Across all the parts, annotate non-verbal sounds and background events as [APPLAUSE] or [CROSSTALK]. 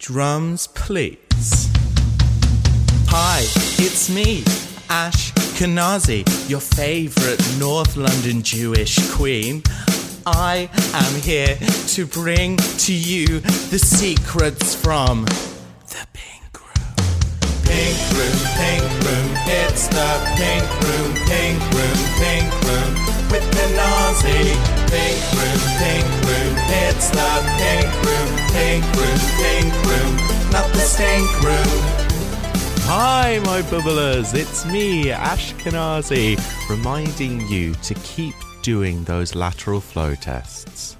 Drums, please. Hi, it's me, Ash Kenazi, your favourite North London Jewish queen. I am here to bring to you the secrets from the pink room. Pink room, pink room, it's the pink room, pink room, pink room with Kenazi. Pink room, pink room, it's the pink room, pink room, pink room, not the stink room. Hi, my bubblers, it's me, Ash Kenazi, reminding you to keep doing those lateral flow tests.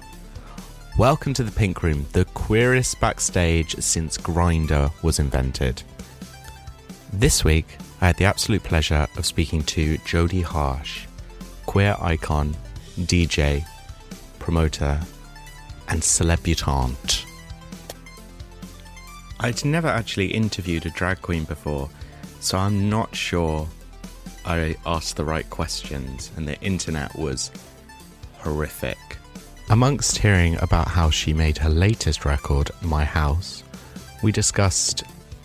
Welcome to the Pink Room, the queerest backstage since Grindr was invented. This week, I had the absolute pleasure of speaking to Jodie Harsh, queer icon, DJ, promoter, and celebutante. I'd never actually interviewed a drag queen before, so I'm not sure I asked the right questions, and the internet was horrific. Amongst hearing about how she made her latest record, My House, we discussed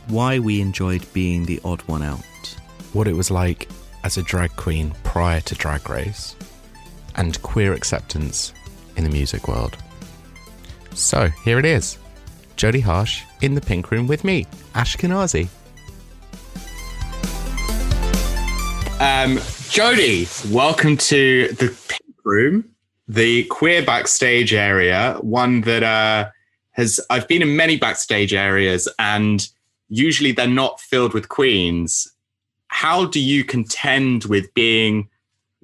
why we enjoyed being the odd one out, what it was like as a drag queen prior to Drag Race, and queer acceptance in the music world. So here it is Jodie Harsh in the pink room with me, Ash Kenazi. Um, Jodie, welcome to the pink room, the queer backstage area, one that uh, has I've been in many backstage areas, and usually they're not filled with queens. How do you contend with being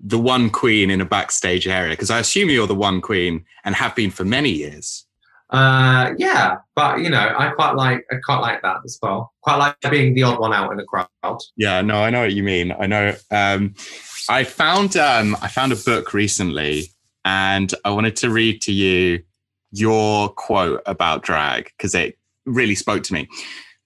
the one queen in a backstage area? Because I assume you're the one queen and have been for many years. Uh, yeah, but you know, I quite like I quite like that as well. Quite like being the odd one out in the crowd. Yeah, no, I know what you mean. I know. Um, I found um, I found a book recently, and I wanted to read to you your quote about drag because it really spoke to me.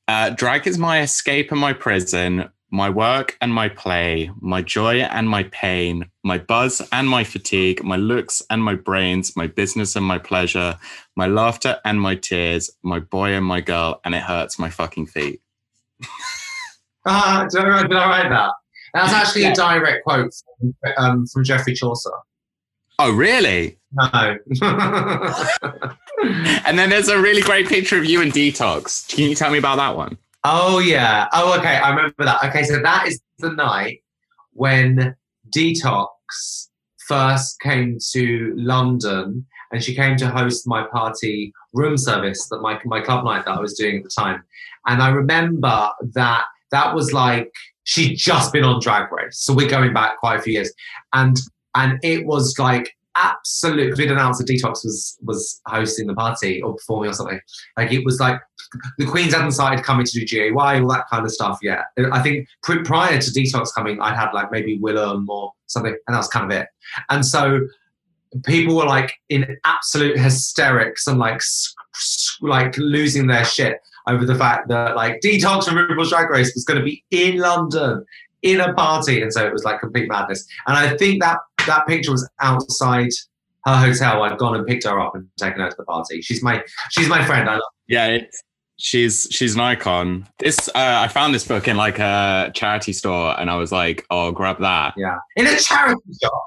Uh, drag is my escape and my prison, my work and my play, my joy and my pain, my buzz and my fatigue, my looks and my brains, my business and my pleasure, my laughter and my tears, my boy and my girl, and it hurts my fucking feet. [LAUGHS] Ah, did, I, did I write that? That's actually yeah. a direct quote from, um, from Geoffrey Chaucer. Oh, really? No. [LAUGHS] [LAUGHS] and then there's a really great picture of you in Detox. Can you tell me about that one? Oh yeah. Oh okay. I remember that. Okay, so that is the night when Detox first came to London, and she came to host my party room service that my my club night that I was doing at the time. And I remember that that was like she'd just been on Drag Race, so we're going back quite a few years, and and it was like absolute. We'd announced that Detox was was hosting the party or performing or something. Like it was like the Queens hadn't started coming to do GAY, all that kind of stuff yet. I think prior to Detox coming, I'd had like maybe Willam or something, and that was kind of it. And so people were like in absolute hysterics and like like losing their shit over the fact that like Detox from RuPaul's Drag Race was going to be in London in a party, and so it was like complete madness. And I think that that picture was outside her hotel. I'd gone and picked her up and taken her to the party. She's my she's my friend. I love. Yeah, she's she's an icon. This uh, I found this book in like a charity store, and I was like, "Oh, grab that." Yeah, in a charity shop.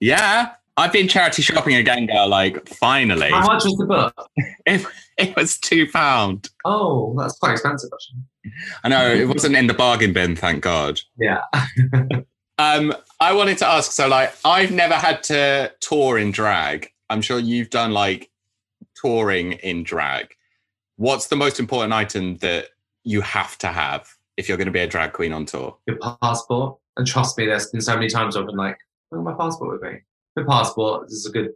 Yeah, I've been charity shopping again, girl. Like, finally. How much was the book? [LAUGHS] it, it was two pound. Oh, that's quite expensive, actually. I know it wasn't in the bargain bin, thank God. Yeah. [LAUGHS] um, I wanted to ask. So, like, I've never had to tour in drag. I'm sure you've done like touring in drag what's the most important item that you have to have if you're going to be a drag queen on tour? Your passport. And trust me, there's been so many times I've been like, "Bring my passport with me." Your passport is a good,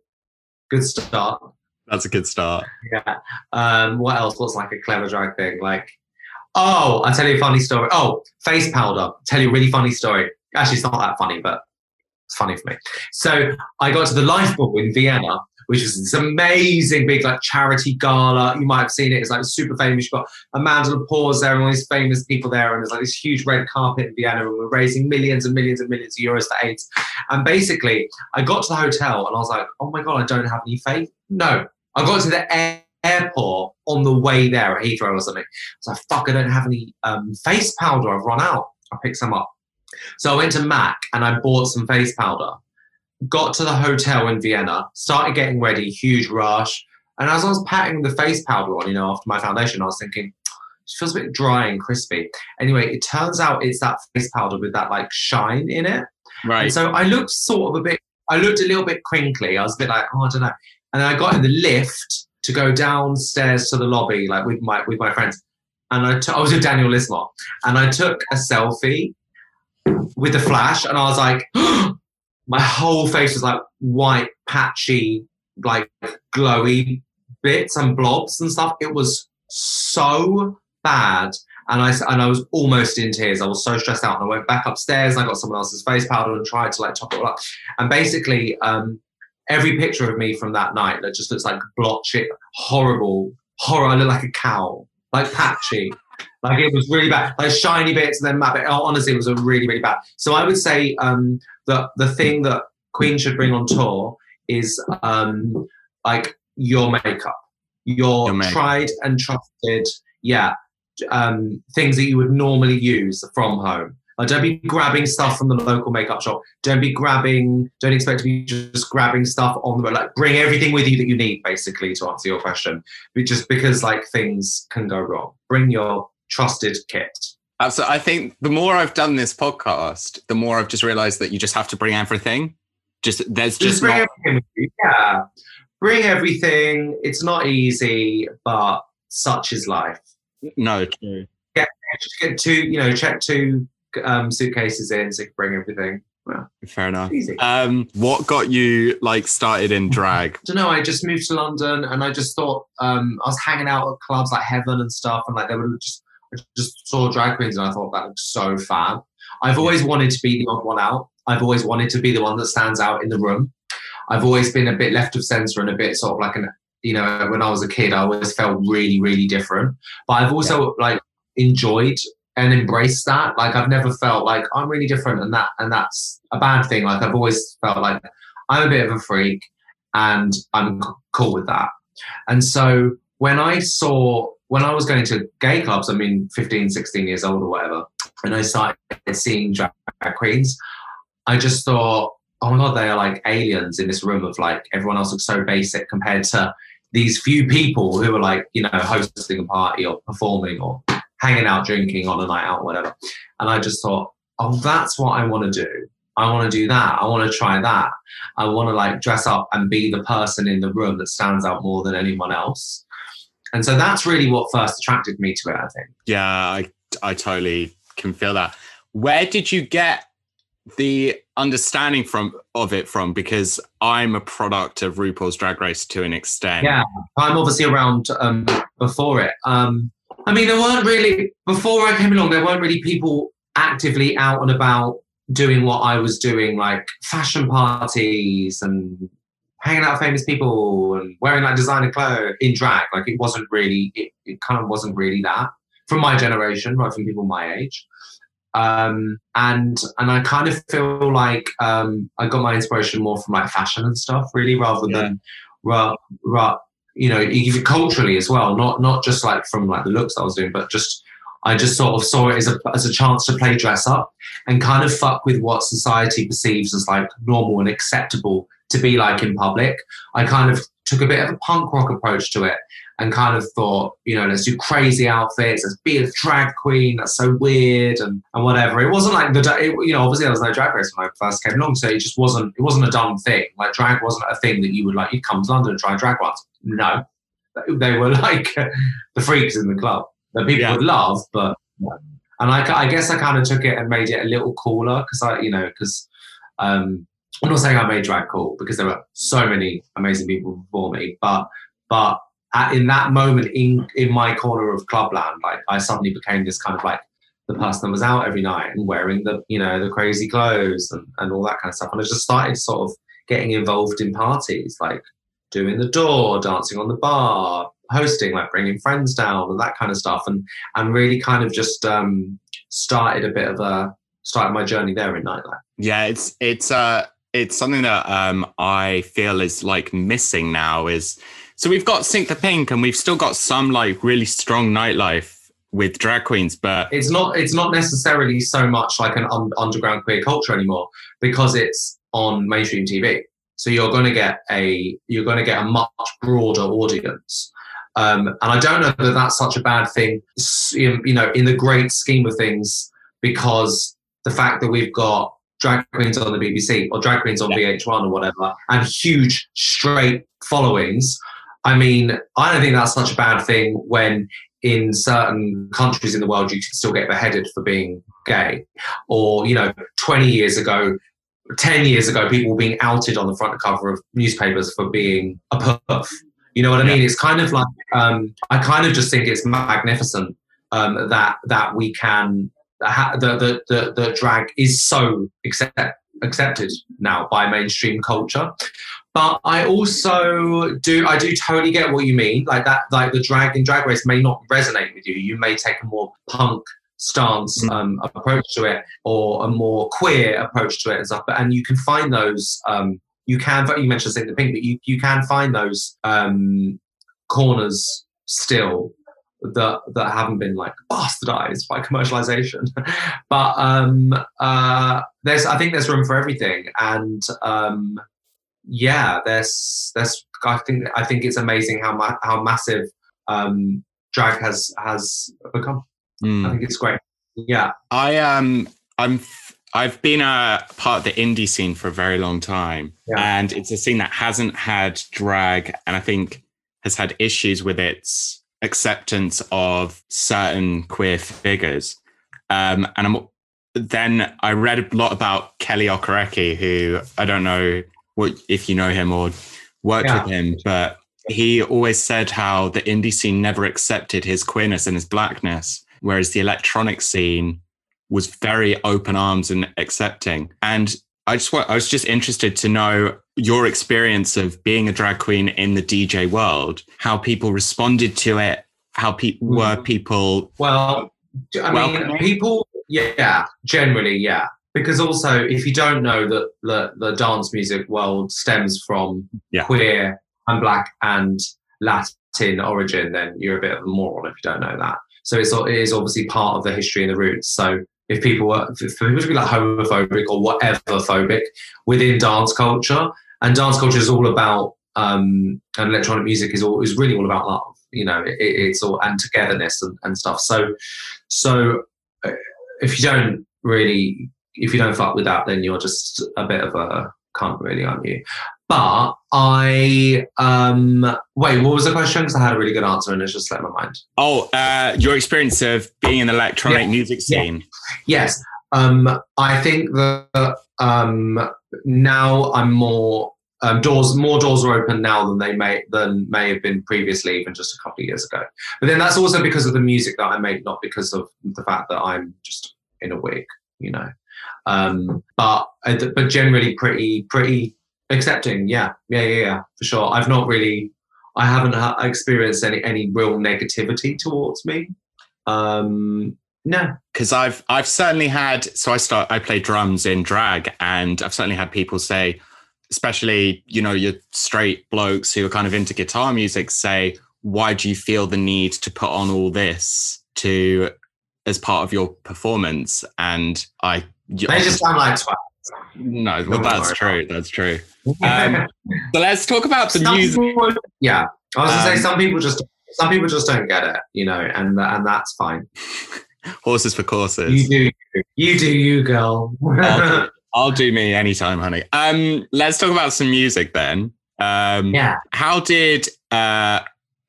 good start. That's a good start. Yeah. Um, what else? What's like a clever drag thing? Like, oh, I'll tell you a funny story. Oh, face powder. I'll tell you a really funny story. Actually, it's not that funny, but it's funny for me. So I got to the Lifeball in Vienna which is this amazing big like charity gala. You might have seen it. It's like super famous. You've got Amanda Lepores there and all these famous people there, and there's like this huge red carpet in Vienna, and we're raising millions and millions and millions of euros for AIDS. And basically, I got to the hotel and I was like, oh my god, I don't have any faith. No, I got to the airport on the way there at Heathrow or something. So I fuck, I don't have any um, face powder. I've run out. I picked some up. So I went to Mac and I bought some face powder. Got to the hotel in Vienna, started getting ready, huge rush. And as I was patting the face powder on, you know, after my foundation, I was thinking, it feels a bit dry and crispy. Anyway, it turns out it's that face powder with that like shine in it. Right. And so I looked sort of a bit, I looked a little bit crinkly. I was a bit like, oh, I don't know. And then I got in the lift to go downstairs to the lobby, like with my with my friends. And I, t- I was with Daniel Lismore, and I took a selfie with the flash, and I was like, [GASPS] my whole face was like white, patchy, like glowy bits and blobs and stuff. It was so bad. And I, and I was almost in tears. I was so stressed out. And I went back upstairs and I got someone else's face powder and tried to like top it all up. And basically, um, every picture of me from that night that just looks like blotchy, horrible, horror. I look like a cow, like patchy. Like it was really bad, like shiny bits and then matte. Bit. Oh, honestly, it was a really, really bad. So I would say um, that the thing that Queen should bring on tour is um, like your makeup, your, Your makeup. tried and trusted, yeah, um, things that you would normally use from home. Like, don't be grabbing stuff from the local makeup shop. Don't be grabbing. Don't expect to be just grabbing stuff on the road. Like, bring everything with you that you need, basically, to answer your question. But Just because like things can go wrong, bring your trusted kit. Absolutely. I think the more I've done this podcast, the more I've just realized that you just have to bring everything. Just there's Just, just, bring not. Yeah, bring everything. It's not easy, but such is life. no true. Just get two, you know, check two um, suitcases in so you can bring everything. Well, Fair enough. easy. Um, what got you like started in drag? [LAUGHS] don't know. I just moved to London, and I just thought um, I was hanging out at clubs like Heaven and stuff, and like they were just I just saw drag queens, and I thought that looks so fab. I've always wanted to be the odd one out. I've always wanted to be the one that stands out in the room. I've always been a bit left of center and a bit sort of like an you know when I was a kid, I always felt really really different. But I've also like enjoyed and embraced that. Like I've never felt like I'm really different, and that and that's a bad thing. Like I've always felt like I'm a bit of a freak, and I'm cool with that. And so when I saw when I was going to gay clubs, I mean 15, 16 years old or whatever, and I started seeing drag queens, I just thought, oh my god, they are like aliens in this room of like everyone else looks so basic compared to these few people who are like, you know, hosting a party or performing or hanging out drinking on a night out, whatever. And I just thought, oh, that's what I want to do. I want to do that. I want to try that. I want to like dress up and be the person in the room that stands out more than anyone else. And so that's really what first attracted me to it, I think. Yeah, I I totally can feel that. Where did you get the understanding from of it from? Because I'm a product of RuPaul's Drag Race to an extent. Yeah. I'm obviously around um, before it. Um, I mean, there weren't really, before I came along, there weren't really people actively out and about doing what I was doing, like fashion parties and hanging out with famous people and wearing like designer clothes in drag. Like it wasn't really, it, it kind of wasn't really that from my generation, right? From people my age. Um, and and I kind of feel like um, I got my inspiration more from like fashion and stuff, really, rather Yeah. than ra, ra, you know, even culturally as well. Not not just like from like the looks I was doing, but just I just sort of saw it as a as a chance to play dress up and kind of fuck with what society perceives as like normal and acceptable to be like in public. I kind of took a bit of a punk rock approach to it and kind of thought, you know, let's do crazy outfits, let's be a drag queen, that's so weird and, and whatever. It wasn't like the, it, you know, obviously there was no drag race when I first came along, so it just wasn't, it wasn't a dumb thing. Like drag wasn't a thing that you would like, you'd come to London and try drag once. No. [LAUGHS] They were like [LAUGHS] the freaks in the club that people Yeah. would love, but, and I, I guess I kind of took it and made it a little cooler because I, you know, because, um, I'm not saying I made drag cool because there were so many amazing people before me, but but at, in that moment in in my corner of clubland, like I suddenly became this kind of like the person that was out every night and wearing the you know the crazy clothes and, and all that kind of stuff. And I just started sort of getting involved in parties, like doing the door, dancing on the bar, hosting, like bringing friends down and that kind of stuff, and and really kind of just um, started a bit of a started my journey there in nightlife. Yeah, it's it's uh it's something that um I feel is like missing now is So we've got Sink the Pink, and we've still got some like really strong nightlife with drag queens, but it's not it's not necessarily so much like an un- underground queer culture anymore because it's on mainstream TV. So you're going to get a you're going to get a much broader audience. Um, and I don't know that that's such a bad thing, you know, in the great scheme of things, because the fact that we've got drag queens on the BBC or drag queens on yeah. VH1 or whatever, and huge straight followings. I mean, I don't think that's such a bad thing when in certain countries in the world you can still get beheaded for being gay. Or, you know, 20 years ago, 10 years ago, people were being outed on the front cover of newspapers for being a perf. You know what I mean? It's kind of like, um, I kind of just think it's magnificent um, that that we can, the, the, the, the drag is so accept, accepted now by mainstream culture. But I also do I do totally get what you mean. Like that, like the drag and drag race may not resonate with you. You may take a more punk stance mm. um, approach to it or a more queer approach to it and stuff. But and you can find those. Um, you can. You mentioned Sink the Pink, but you you can find those um, corners still that that haven't been like bastardized by commercialization. [LAUGHS] but um, uh, there's I think there's room for everything, and um, yeah, there's there's I think I think it's amazing how ma- how massive um, drag has has become. Mm. I think it's great. Yeah, I um I'm I've been a part of the indie scene for a very long time, yeah. and it's a scene that hasn't had drag, and I think has had issues with its acceptance of certain queer figures. Um, and I'm then I read a lot about Kele Okereke, who I don't know what if you know him or worked yeah. with him, but he always said how the indie scene never accepted his queerness and his blackness, whereas the electronic scene was very open arms and accepting. And I just I was just interested to know your experience of being a drag queen in the DJ world, how people responded to it, how people mm. were people. Well, I mean, people, yeah, generally, yeah because also if you don't know that the, the dance music world stems from yeah. queer and black and latin origin then you're a bit of a moron if you don't know that so it's it is obviously part of the history and the roots so if people were for people to be like homophobic or whatever phobic within dance culture and dance culture is all about um, and electronic music is all is really all about love you know it, it's all and togetherness and, and stuff so so uh, if you don't really if you don't fuck with that, then you're just a bit of a cunt, really, aren't you? But I um wait, what was the question? Because I had a really good answer and it's just slipped my mind. Oh, uh, your experience of being in the electronic yeah. music scene. Yeah. Yes. Um, I think that um, now I'm more um, doors more doors are open now than they may than may have been previously, even just a couple of years ago. But then that's also because of the music that I make, not because of the fact that I'm just in a wig, you know. Um, but uh, but generally pretty pretty accepting. Yeah, yeah, yeah, yeah, for sure. I've not really, I haven't ha- experienced any any real negativity towards me. Um, no, because I've I've certainly had. So I start I play drums in drag, and I've certainly had people say, especially you know your straight blokes who are kind of into guitar music, say, why do you feel the need to put on all this to as part of your performance? And I they just sound like twats. No, well, that's true. That's [LAUGHS] true. Um, but let's talk about the some music. People, yeah, I was gonna say um, some people just some people just don't get it, you know, and and that's fine. [LAUGHS] Horses for courses. You do, you do, you girl. [LAUGHS] I'll do me anytime, honey. Um, let's talk about some music then. Um, yeah. How did uh,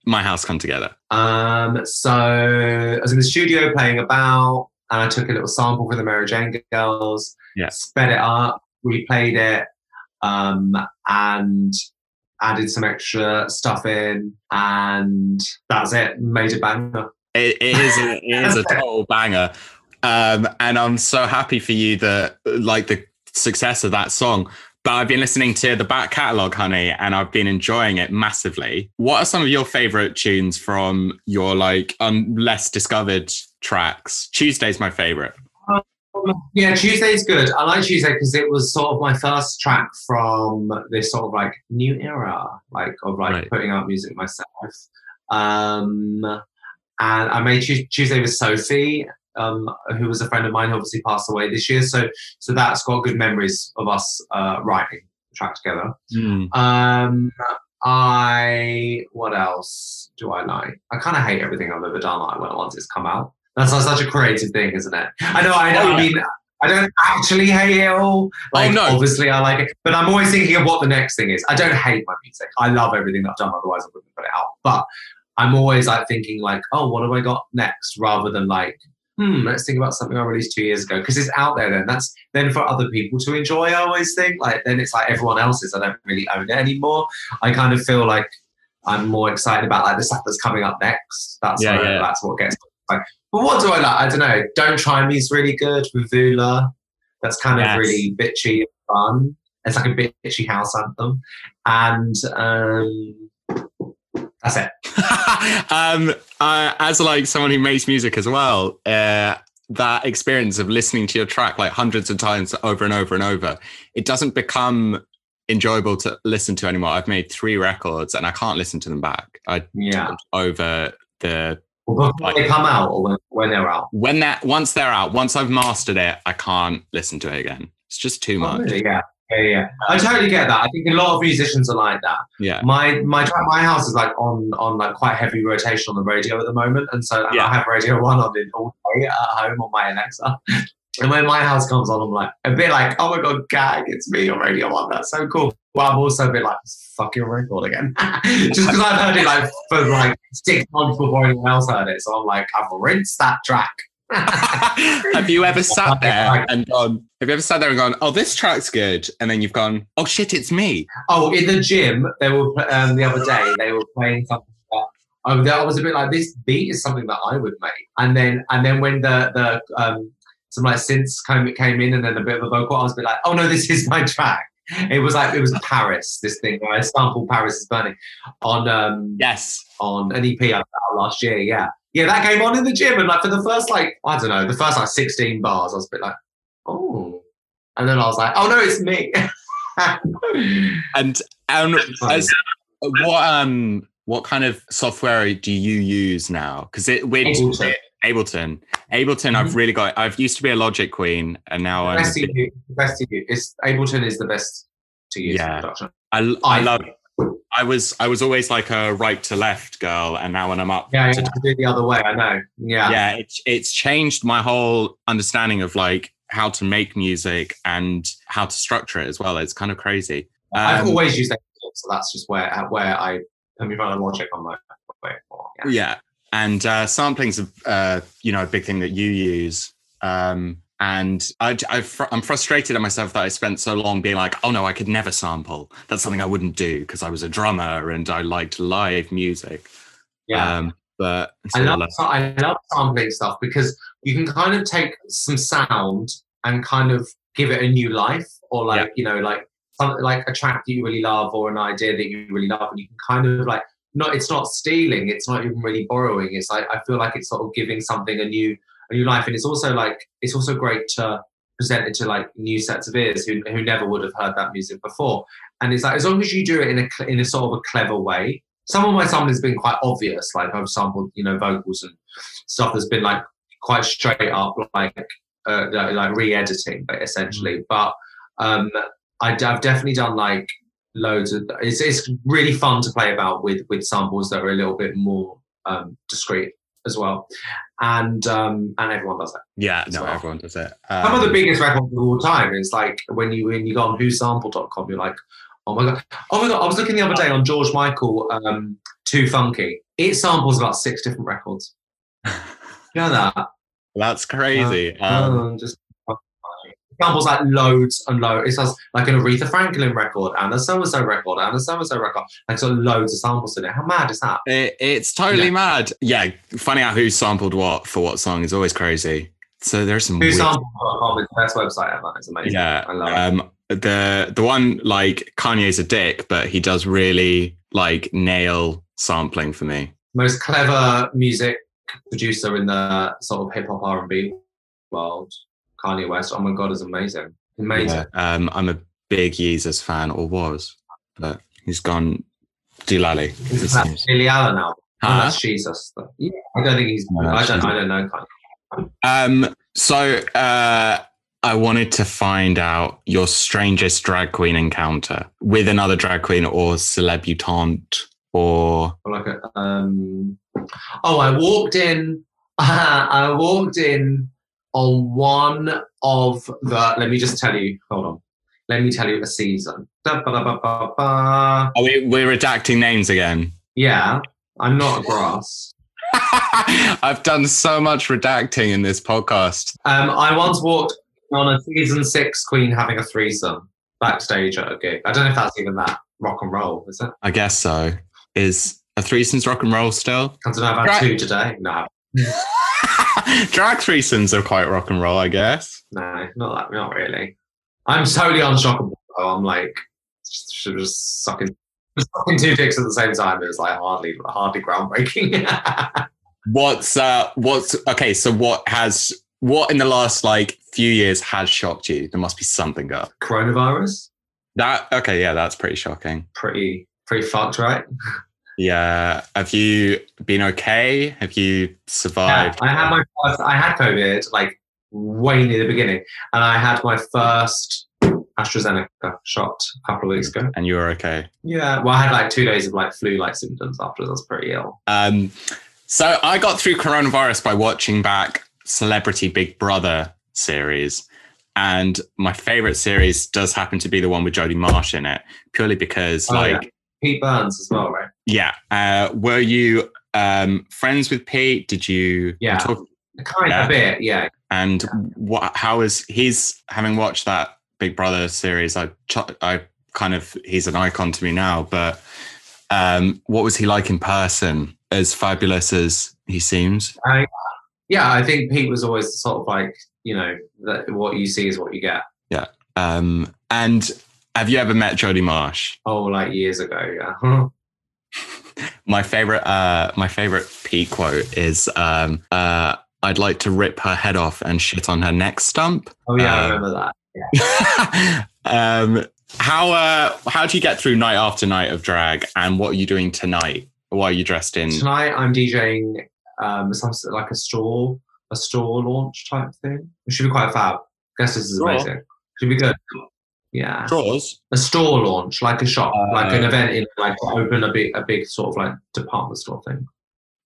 my house come together? Um, so I was in the studio playing about and I took a little sample for the Mary Jane Girls, yeah. sped it up, replayed it, um, and added some extra stuff in, and that's it. Made a banger. it, it is a, it is a [LAUGHS] total banger, um, and I'm so happy for you that like the success of that song. But I've been listening to the back catalogue, honey, and I've been enjoying it massively. What are some of your favorite tunes from your like um, less discovered tracks? Tuesday's my favorite. yeah, Tuesday's good. I like Tuesday because it was sort of my first track from this sort of like new era, like of like Right. putting out music myself. Um, and I made Tuesday with Sophie, um, who was a friend of mine, who obviously passed away this year. So, so that's got good memories of us uh, writing the track together. Mm. Um, I what else do I like? I kind of hate everything I've ever done. Like when once it's come out, that's like such a creative thing, isn't it? I know. I know. Oh, I mean, I don't actually hate it all. Like, no. obviously, I like it, but I'm always thinking of what the next thing is. I don't hate my music. I love everything that I've done. Otherwise, I wouldn't put it out. But I'm always like thinking like, oh, what have I got next? Rather than like, hmm, let's think about something I released two years ago because it's out there. Then that's then for other people to enjoy. I always think like then it's like everyone else's. I don't really own it anymore. I kind of feel like I'm more excited about like the stuff that's coming up next. That's Yeah, what, yeah. that's what gets like. But what do I like? I don't know. Don't try me's really good with Vula. That's kind of really bitchy and fun. It's like a bitchy house anthem, and um, that's it. [LAUGHS] um, uh, as like someone who makes music as well, uh, that experience of listening to your track like hundreds of times over and over and over, it doesn't become enjoyable to listen to anymore. I've made three records and I can't listen to them back. I Yeah. over the Well, before they come out or when, when they're out. when that once they're out, once I've mastered it, I can't listen to it again. It's just too Oh, much. really? Yeah. Yeah, yeah. I totally get that. I think a lot of musicians are like that. Yeah. My my my house is like on on like quite heavy rotation on the radio at the moment, and so Yeah. I have Radio [LAUGHS] One on it all day at home on my Alexa. And when my house comes on, I'm like a bit like, oh my god, gag, it's me on Radio One. That's so cool. But I'm also a bit like, fucking record again, [LAUGHS] just because I've heard it like for like six months before anyone else heard it. So I'm like, I've rinsed that track. [LAUGHS] have you ever sat there and gone, have you ever sat there and gone, oh, this track's good? And then you've gone, oh shit, it's me. Oh, in the gym, they were um, the other day. They were playing something. That, I was a bit like, this beat is something that I would make. And then, and then when the the um, some like synths came came in, and then a bit of a vocal, I was a bit like, oh no, this is my track. It was like it was Paris. This thing where I sampled Paris is burning on um Yes. on an EP I put out last year. Yeah, yeah, that came on in the gym, and like for the first like I don't know, the first like sixteen bars, I was a bit like, oh, and then I was like, oh no, it's me. [LAUGHS] And um, as what um what kind of software do you use now? Because it with Ableton. Ableton, Ableton, I've really got. I've used to be a Logic queen, and now I'm. a best to bit- use. Best to use. It's Ableton is the best to use Yeah. I, I I love. I was I was always like a right to left girl, and now when I'm up, Yeah, to, to do the other way. I know. Yeah. yeah, it's it's changed my whole understanding of like how to make music and how to structure it as well. It's kind of crazy. I've Um, always used Ableton, so that's just where where I put me on Logic on my way. Yeah. Yeah, and uh, sampling's a uh, you know a big thing that you use. Um, and I, I, fr- I'm frustrated at myself that I spent so long being like, oh no, I could never sample. That's something I wouldn't do because I was a drummer and I liked live music. Yeah. Um, but I love I love sampling stuff because you can kind of take some sound and kind of give it a new life, or like you know, like something like a track that you really love or an idea that you really love, and you can kind of like not. It's not stealing. It's not even really borrowing. It's like I feel like it's sort of giving something a new a new life, and it's also like it's also great to present it to like new sets of ears who who never would have heard that music before. And it's like as long as you do it in a in a sort of a clever way. Some of my sampling has been quite obvious, like I've sampled, you know, vocals and stuff that's been like quite straight up, like uh, like like re-editing, but essentially. But um, I, have definitely done like loads of. It's it's really fun to play about with with samples that are a little bit more um, discreet as well, and um, and everyone does that. yeah, no, So- everyone does it. Some of the Um, biggest records of all time is like when you when you go on whosample.com, you're like, oh my god, oh my god. I was looking the other day on George Michael, um, Too Funky. It samples about six different records. [LAUGHS] You know that? That's crazy. um, Um, just samples like loads and loads. It has like an Aretha Franklin record and a so and so record and a so and so record. Like so loads of samples in it. How mad is that? it, it's totally Yeah. mad. Yeah, finding out who sampled what for what song is always crazy. So there's some weird Whosample.com is the best website ever. It's amazing. Yeah. I love it. Um, the the one like Kanye's a dick, but he does really like nail sampling for me. most clever music producer in the sort of hip hop R and B world. Kanye West. Oh my god, is amazing, amazing. Yeah. Um, I'm a big Yeezus fan, or was, but he's gone Doolally. Is that Allen now? Huh? Oh, that's Jesus. Yeah, I don't think he's. No, I don't. I don't know. Kanye. Um, so uh, I wanted to find out your strangest drag queen encounter with another drag queen or celebutante or Or like a. Um, oh, I walked in. [LAUGHS] I walked in on one of the. Let me just tell you. Hold on. Let me tell you a season. Da, ba, da, ba, ba, ba. oh, we, we're redacting names again. Yeah, I'm not a grass. [LAUGHS] I've done so much redacting in this podcast. Um, I once walked on a season six queen having a threesome backstage at a gig. I don't know if that's even that rock and roll, is it? I guess so. Is a threesomes rock and roll still? I don't know. I've had Right. two today. No, [LAUGHS] [LAUGHS] Drag threesomes are quite rock and roll, I guess. no, not that. Not really. I'm totally unshockable. though. I'm like just, just sucking, sucking two dicks at the same time. It was like hardly, hardly groundbreaking. [LAUGHS] What's uh what's okay, so what has what in the last like few years has shocked you? There must be something up. Coronavirus, That okay, yeah, that's pretty shocking. pretty, pretty fucked, right? [LAUGHS] Yeah. Have you been okay? Have you Yeah, survived? I had my first. I had COVID like way near the beginning, and I had my first AstraZeneca shot a couple of weeks ago. and you were okay. Yeah, well, I had like two days of like flu-like symptoms afterwards. I was pretty ill. Um so I got through coronavirus by watching back Celebrity Big Brother series. And my favorite series does happen to be the one with Jodie Marsh in it, purely because Oh, like yeah. Pete Burns as well, right? Yeah. Uh, were you um, friends with Pete? Did you? Yeah. talk- Kind Yeah. of a bit, yeah. and what? How is he's having watched that Big Brother series? I ch- I kind of he's an icon to me now. But um, what was he like in person? As fabulous as he seems. Yeah, I think Pete was always sort of like, you know, that what you see is what you get. Yeah. Um, and have you ever met Jodie Marsh? Oh, like years ago, yeah. [LAUGHS] My favorite, uh, my favorite Pete quote is, um, uh, "I'd like to rip her head off and shit on her neck stump." oh, yeah, I Um, remember that. [LAUGHS] um, how uh, how do you get through night after night of drag, and what are you doing tonight? What are you dressed in? Tonight I'm DJing um, some like a store, a store launch type thing. It should be quite fab. I guess this is amazing. Should be good. Yeah. A store launch, like a shop, like an Uh, event in like open a big a big sort of like department store thing.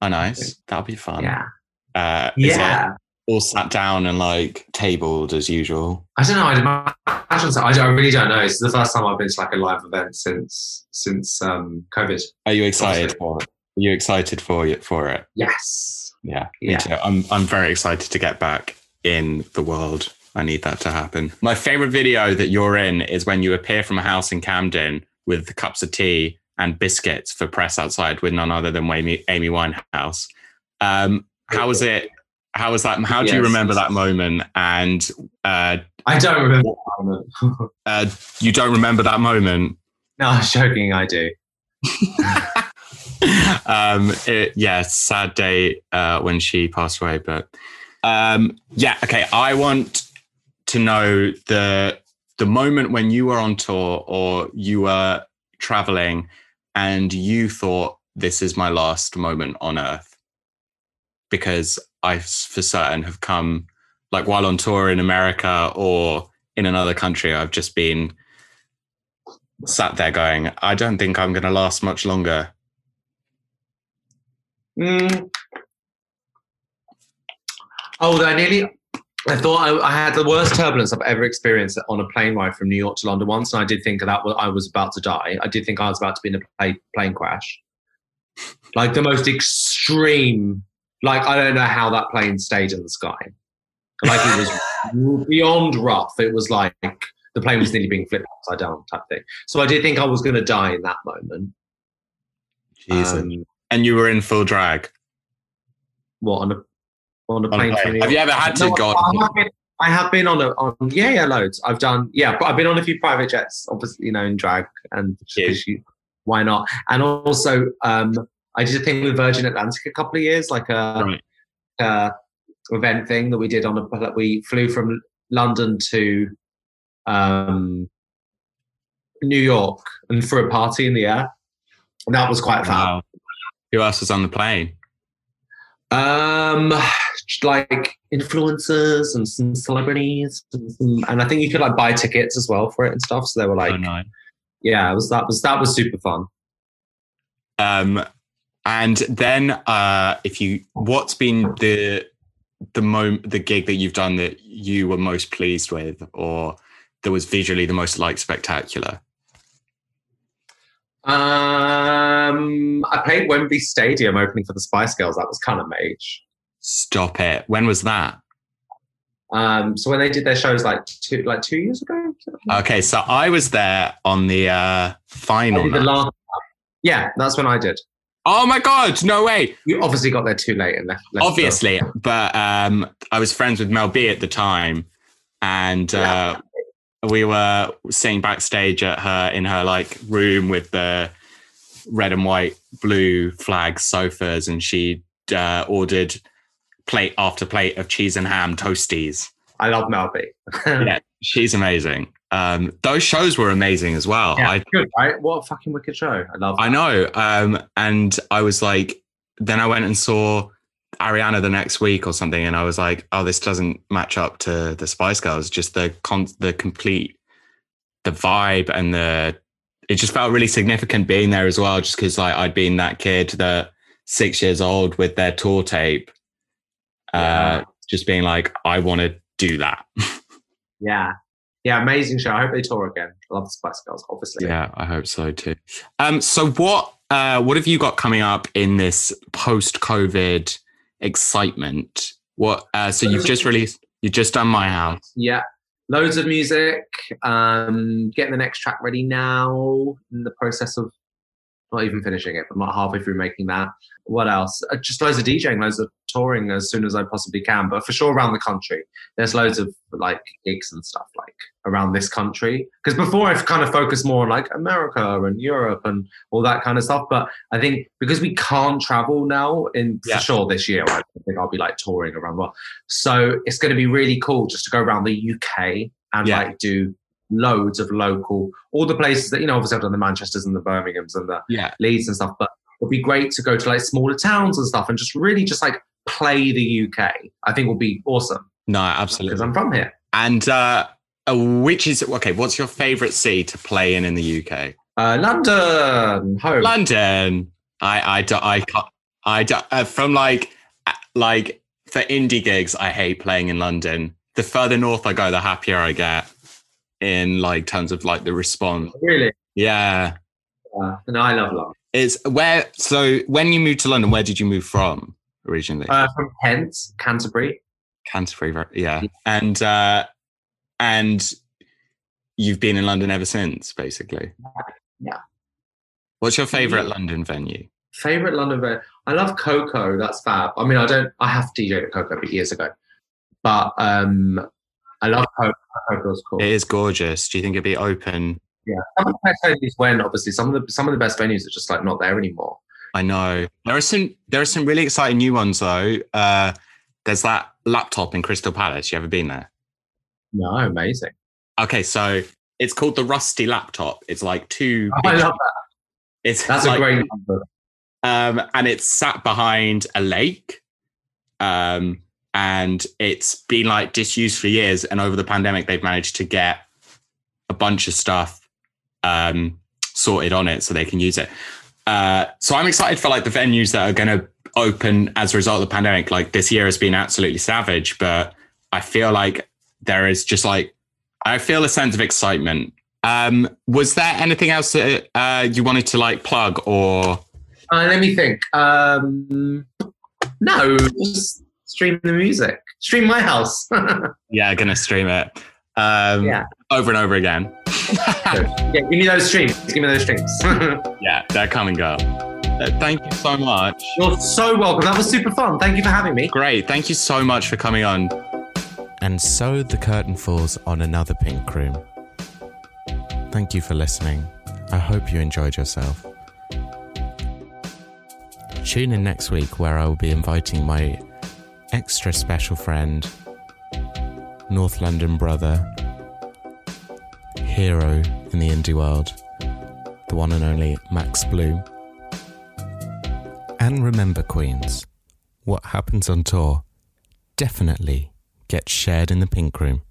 Oh, nice. That'll be fun. Yeah. Uh, Yeah. all sat down and like tabled as usual. I don't know. I'd imagine so. I, don't- I really don't know. It's the first time I've been to like a live event since since um COVID. Are you excited for it? Are you excited for it? For it? Yes. Yeah, Yeah. me too. I'm I'm very excited to get back in the world. I need that to happen. My favorite video that you're in is when you appear from a house in Camden with cups of tea and biscuits for press outside with none other than Amy, Amy Winehouse. Um, how was it? How was that? How do you remember that moment? And uh, I don't remember. that moment. [LAUGHS] uh, you don't remember that moment? no, I'm joking. I do. [LAUGHS] um it, yeah sad day uh when she passed away but um yeah okay i want to know the the moment when you were on tour or you were traveling and you thought this is my last moment on earth because i for certain have come like while on tour in america or in another country i've just been sat there going i don't think i'm going to last much longer Mm. Oh, I nearly. I thought I, I had the worst turbulence I've ever experienced on a plane ride from New York to London once, and I did think that I was about to die. I did think I was about to be in a plane, plane crash, like the most extreme. Like I don't know how that plane stayed in the sky. Like it was [LAUGHS] beyond rough. It was like the plane was nearly being flipped upside down type thing. So I did think I was going to die in that moment. Jesus. Um, and you were in full drag. what on a on a On plane? Have you ever had to No, go? I have, been, I have been on a on yeah yeah loads. I've done yeah, but I've been on a few private jets, obviously you know in drag and you- why not? And also um, I did a thing with Virgin Atlantic a couple of years, like a, Right. a event thing that we did on a that we flew from London to um, New York and threw a party in the air. And that was quite fun. Who else was on the plane? Um, like influencers and some celebrities, and, some, and, I think you could like buy tickets as well for it and stuff. So they were like, oh, nice. yeah, it was that was that was super fun. Um, and then uh, if you, what's been the the mo- the gig that you've done that you were most pleased with, or that was visually the most like spectacular? Um, I played Wembley Stadium opening for the Spice Girls. That was kind of mage. Stop it. When was that? Um, so when they did their shows like two like two years ago. Okay, so I was there on the uh final. The last, yeah, that's when I did. Oh my god, no way. You obviously got there too late and left. left obviously, but um I was friends with Mel B at the time and uh we were sitting backstage at her in her like room with the red and white blue flag sofas and she uh, ordered plate after plate of cheese and ham toasties. I love Mel B [LAUGHS] yeah she's amazing. Um, those shows were amazing as well. Yeah, I, good right? What a fucking wicked show. I love that. i know um, and i was like then i went and saw Ariana the next week or something, and I was like, "Oh, this doesn't match up to the Spice Girls." Just the con- the complete the vibe and the it just felt really significant being there as well. Just because like I'd been that kid that six years old with their tour tape, uh, just being like, "I want to do that." [LAUGHS] yeah, yeah, amazing show. I hope they tour again. I love the Spice Girls, obviously. Yeah, I hope so too. Um, so what uh, what have you got coming up in this post COVID? Excitement. What? Uh, so you've just released. You've just done my house. Yeah, loads of music. Um, getting the next track ready now. In the process of not even finishing it, but I'm not halfway through making that. What else? Uh, just loads of DJing, loads of touring as soon as I possibly can, but for sure around the country. There's loads of like gigs and stuff like around this country. Because before I've kind of focused more on like America and Europe and all that kind of stuff. But I think because we can't travel now in yeah. for sure this year, I think I'll be like touring around the world. So it's going to be really cool just to go around the UK and yeah. like do loads of local, all the places that, you know, obviously I've done the Manchesters and the Birminghams and the yeah. Leeds and stuff, but it'd be great to go to like smaller towns and stuff and just really just like play the UK. I think would be awesome. No, absolutely. Because I'm from here. And uh, uh, which is, okay, what's your favorite city to play in in the UK? Uh, London, home. London. I, I, I, I, I, uh, from like, uh, like for indie gigs, I hate playing in London. The further north I go, the happier I get in like terms of like the response. Really? Yeah. Yeah. No, I love London. Is where so when you moved to London, where did you move from originally? Uh, from Kent, Canterbury. Canterbury, yeah. And uh and you've been in London ever since, basically. Yeah. What's your favorite yeah. London venue? Favorite London venue? I love KOKO. That's fab. I mean, I don't. I have DJed at KOKO years ago, but um, I love KOKO. KOKO's cool. It is gorgeous. Do you think it'd be open? Yeah, some of the best venues when obviously some of the some of the best venues are just like not there anymore. I know there are some there are some really exciting new ones though. Uh, there's that laptop in Crystal Palace. You ever been there? No, amazing. Okay, so it's called the Rusty Laptop. It's like two. Oh, I love that. It's that's like, a great number. Um, and it's sat behind a lake. Um, and it's been like disused for years. And over the pandemic, they've managed to get a bunch of stuff um, sorted on it so they can use it. Uh, so I'm excited for like the venues that are going to open as a result of the pandemic. Like this year has been absolutely savage, but I feel like there is just like I feel a sense of excitement. Um, was there anything else that uh, you wanted to like plug or? Uh, let me think. Um, no, stream the music. Stream my house. [LAUGHS] yeah, gonna stream it. Um, yeah. Over and over again. [LAUGHS] yeah, give me those streams. Give me those streams. [LAUGHS] yeah, they're coming go. Uh, thank you so much. You're so welcome. That was super fun. Thank you for having me. Great. Thank you so much for coming on. And so the curtain falls on another pink room. Thank you for listening. I hope you enjoyed yourself. Tune in next week where I will be inviting my extra special friend, North London brother, hero in the indie world, the one and only Max Bloom. And remember, Queens, what happens on tour definitely gets shared in the pink room.